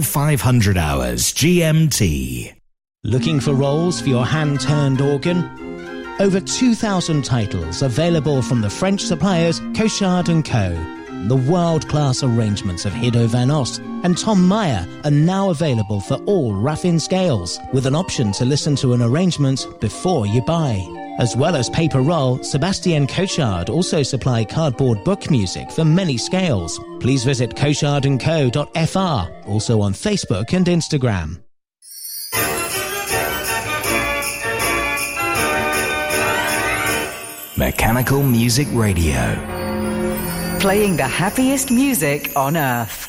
It's 0500 hours GMT. Looking for rolls for your hand turned organ? Over 2,000 titles available from the French suppliers Cochard & Co. The world-class arrangements of Hiddo van Ost and Tom Meyer are now available for all Raffin scales, with an option to listen to an arrangement before you buy. As well as paper roll, Sebastian Cochard also supply cardboard book music for many scales. Please visit cochardandco.fr, also on Facebook and Instagram. Mechanical Music Radio. Playing the happiest music on earth.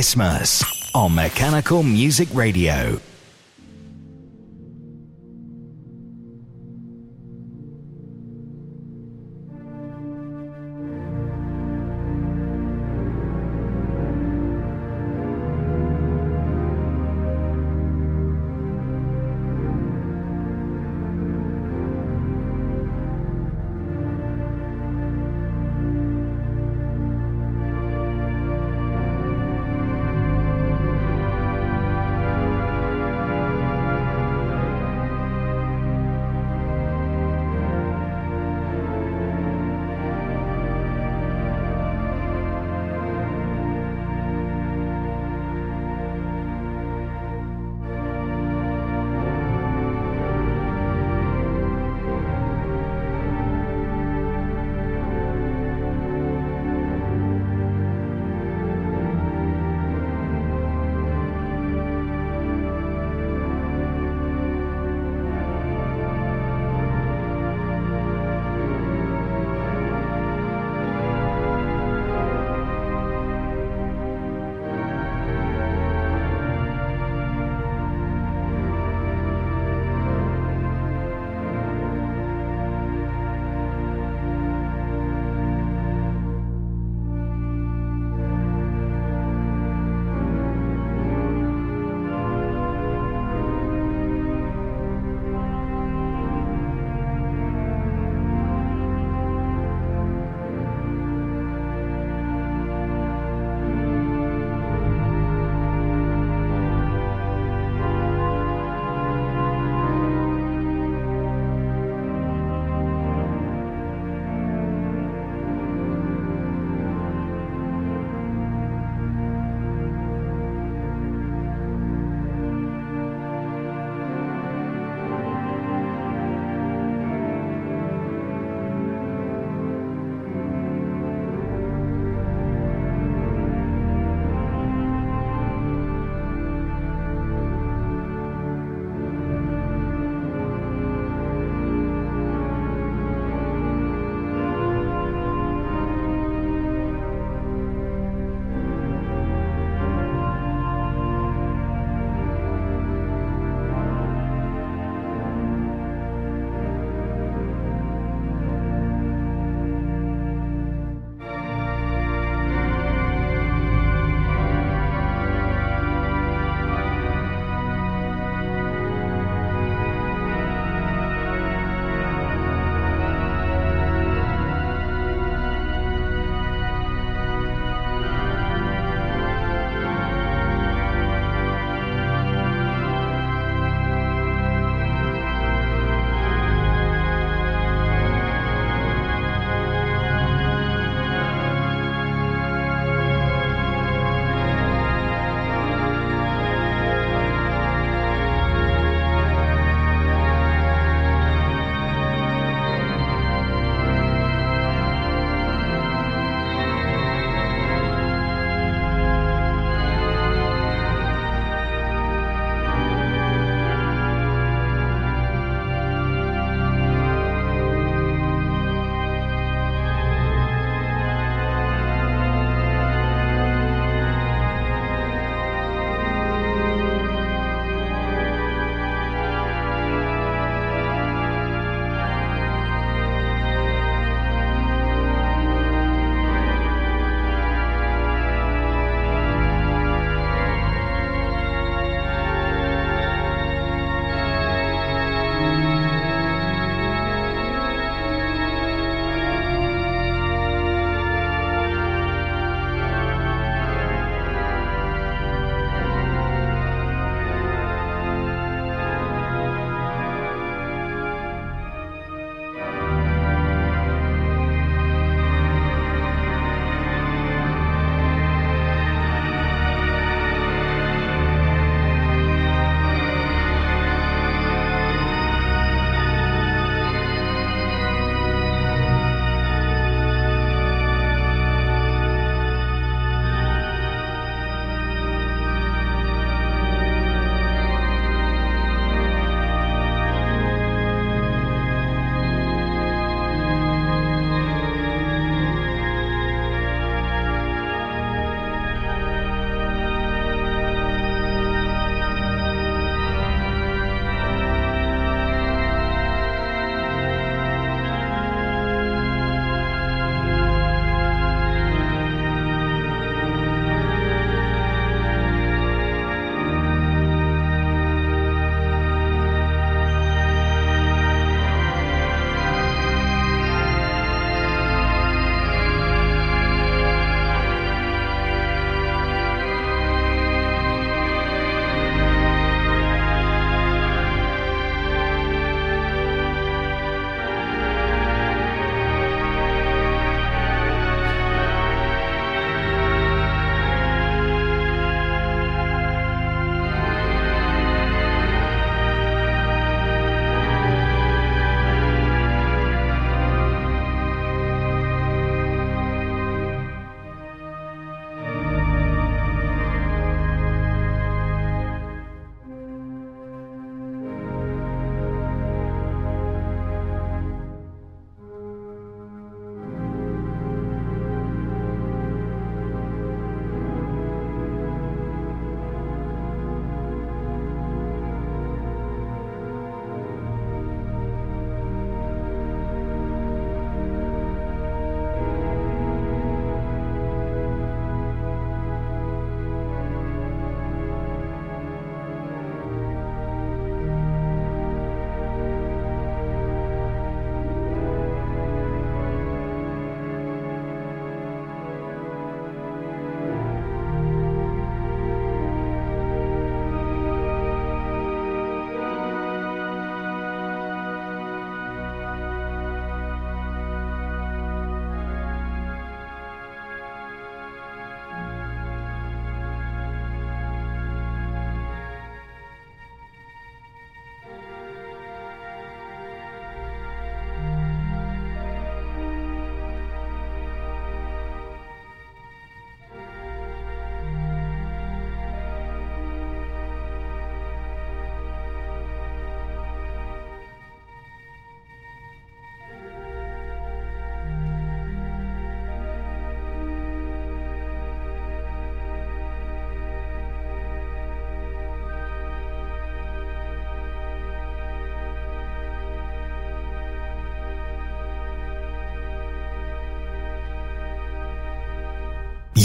Christmas on Mechanical Music Radio.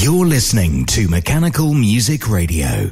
You're listening to Mechanical Music Radio.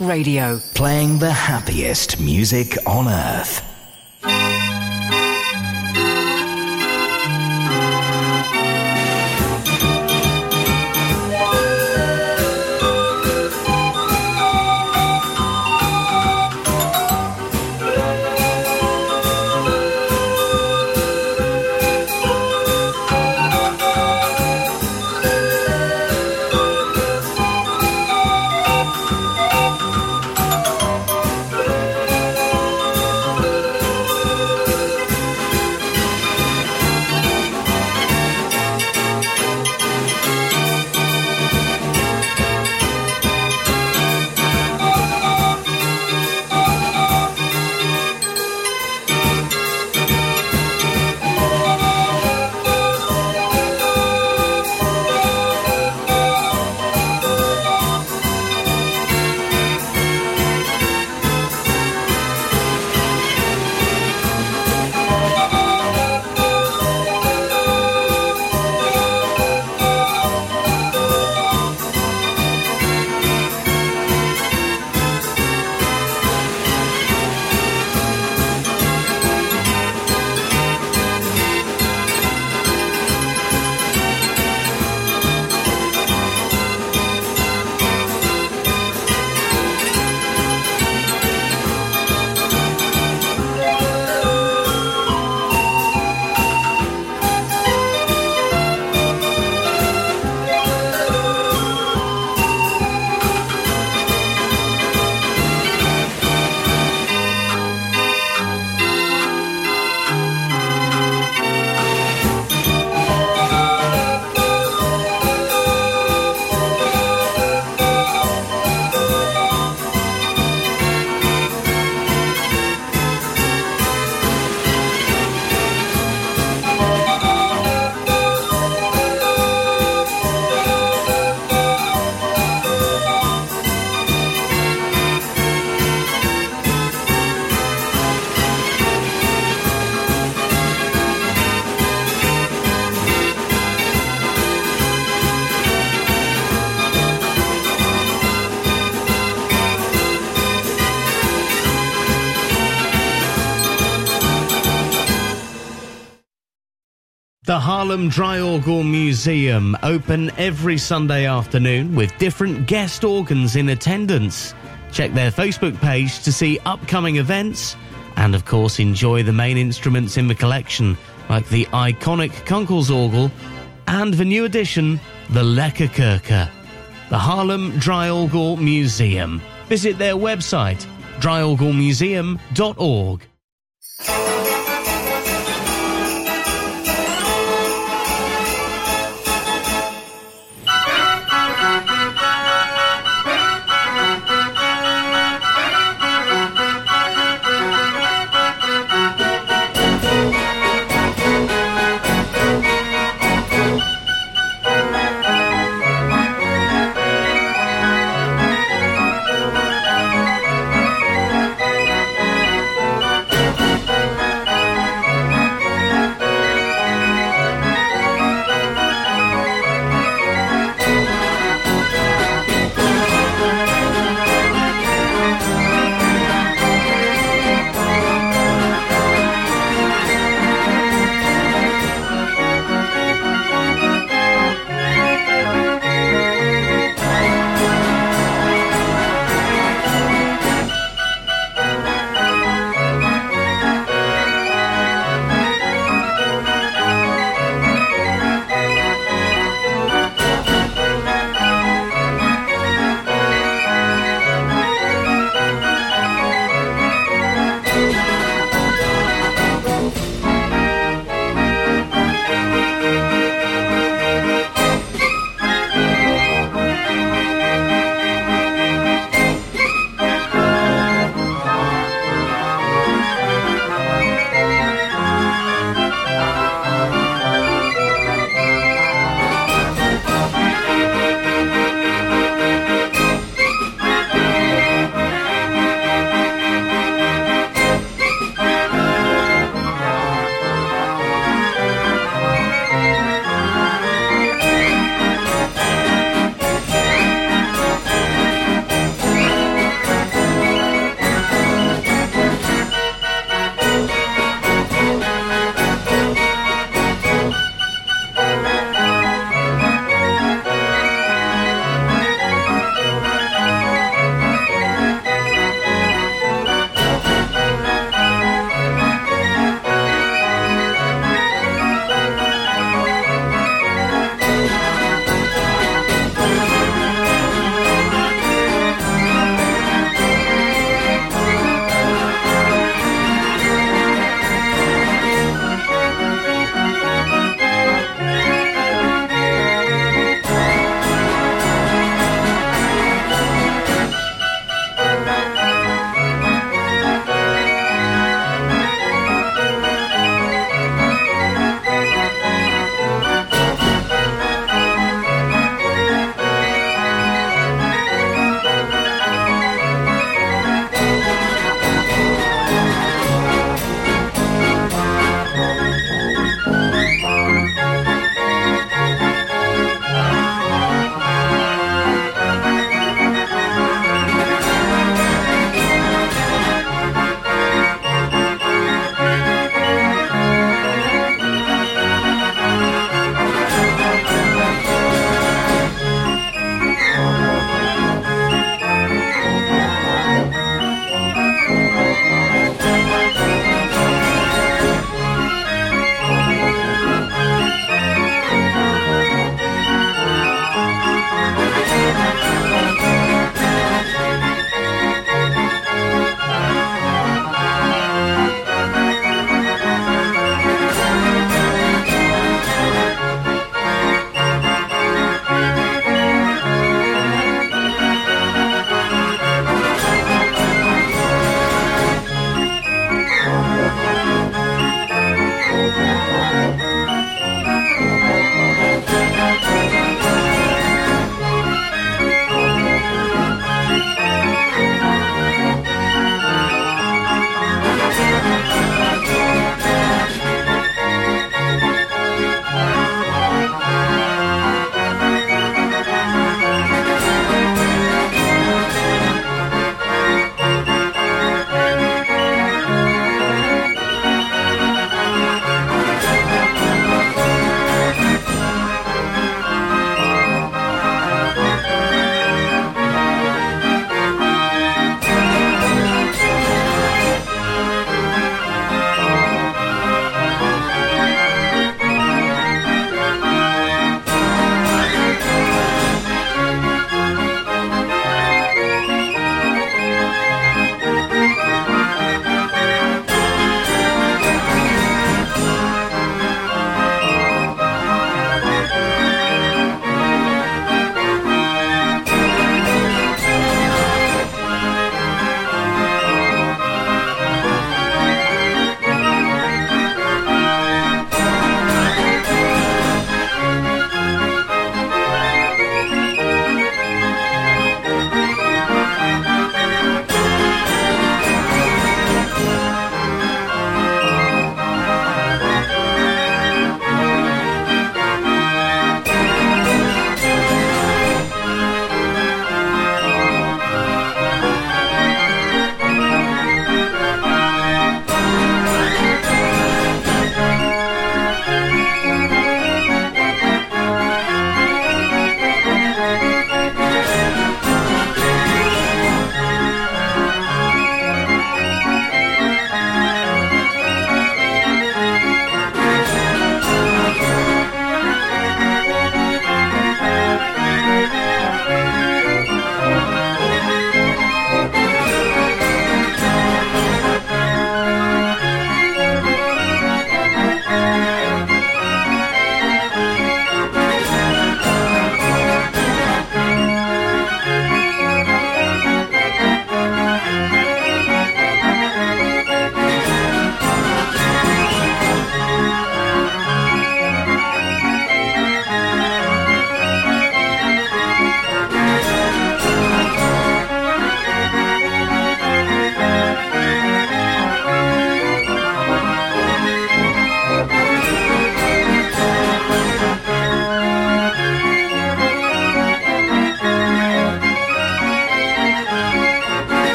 Radio. Playing the happiest music on earth. The Haarlem Draaiorgel Museum open every Sunday afternoon with different guest organs in attendance. Check their Facebook page to see upcoming events and of course enjoy the main instruments in the collection like the iconic Kunkelsorgel and the new addition, the Lekkerkerker. The Haarlem Draaiorgel Museum. Visit their website, draaiorgelmuseum.org.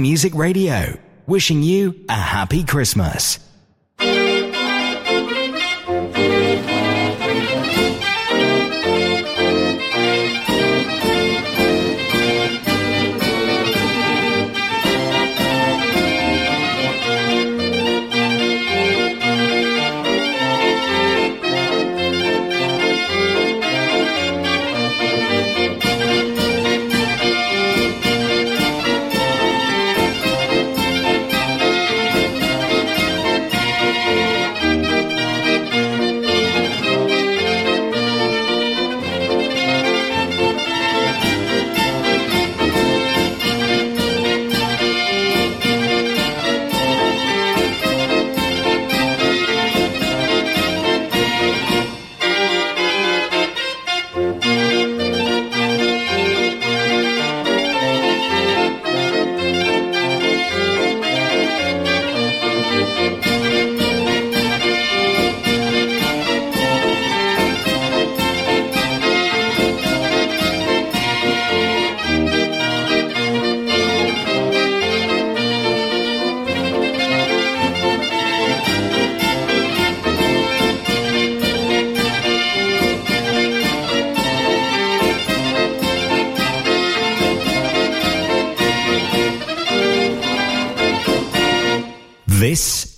Music Radio, wishing you a happy Christmas.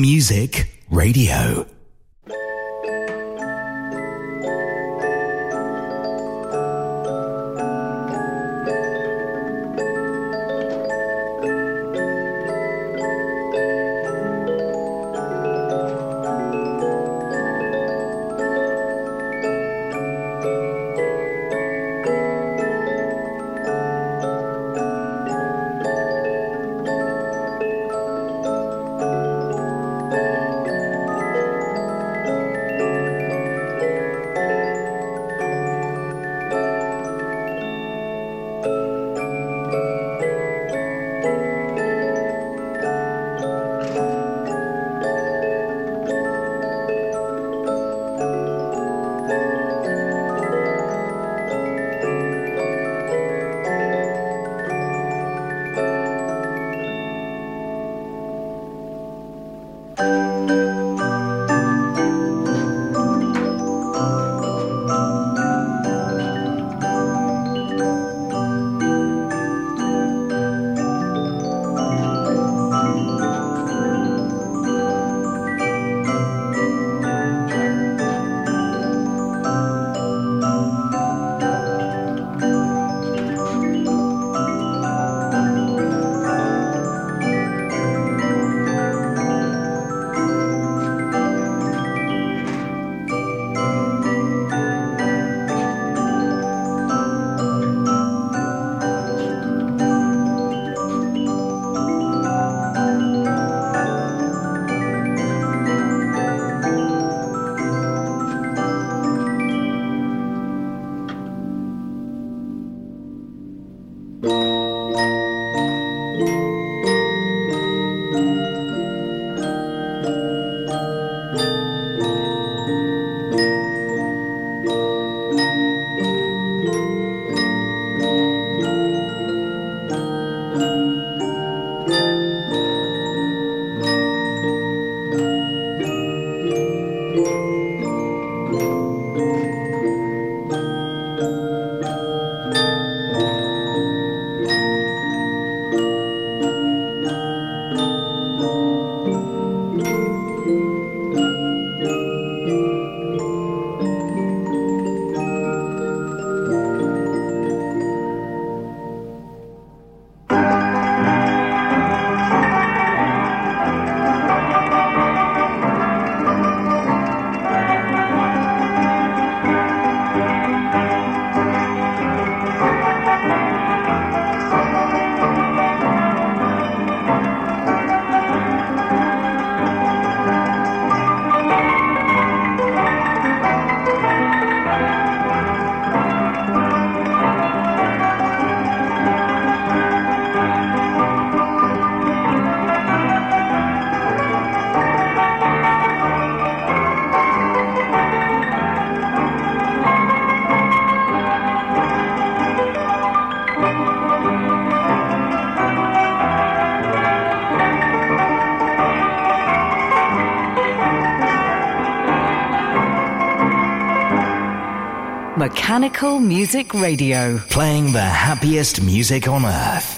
Music Radio. Bye. Mechanical Music Radio. Playing the happiest music on earth.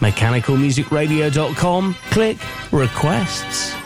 mechanicalmusicradio.com, click requests.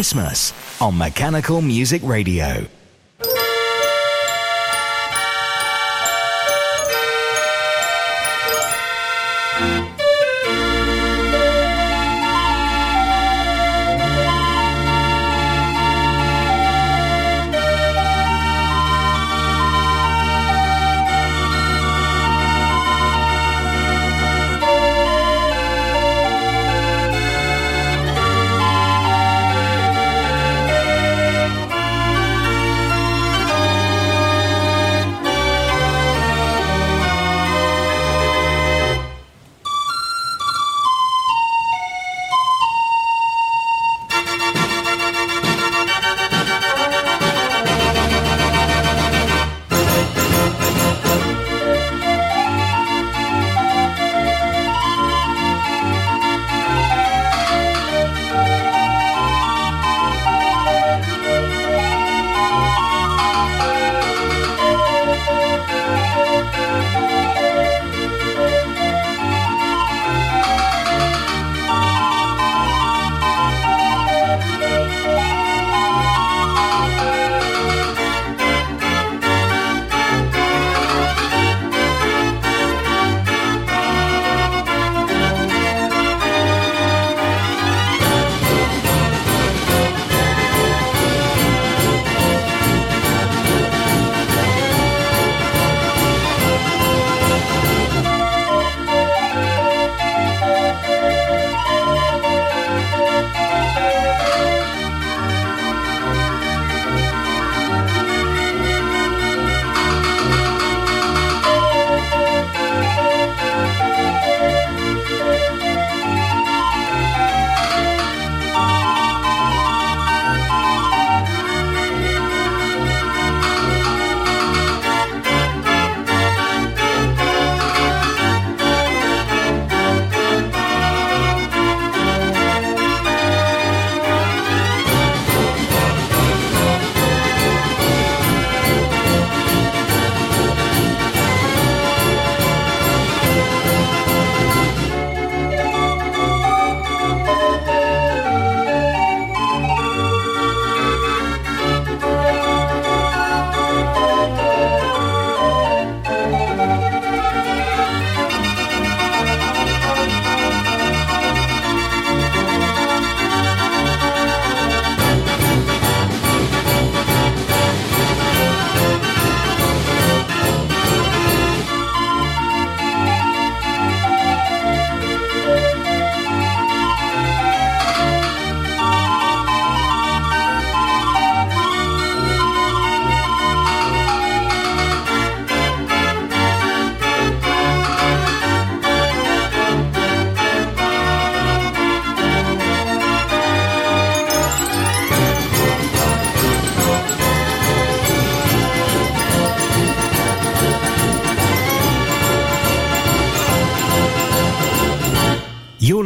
Christmas on Mechanical Music Radio.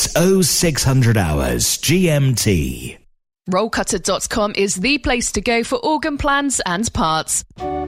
It's 0600 hours GMT. Rollcutter.com is the place to go for organ plans and parts.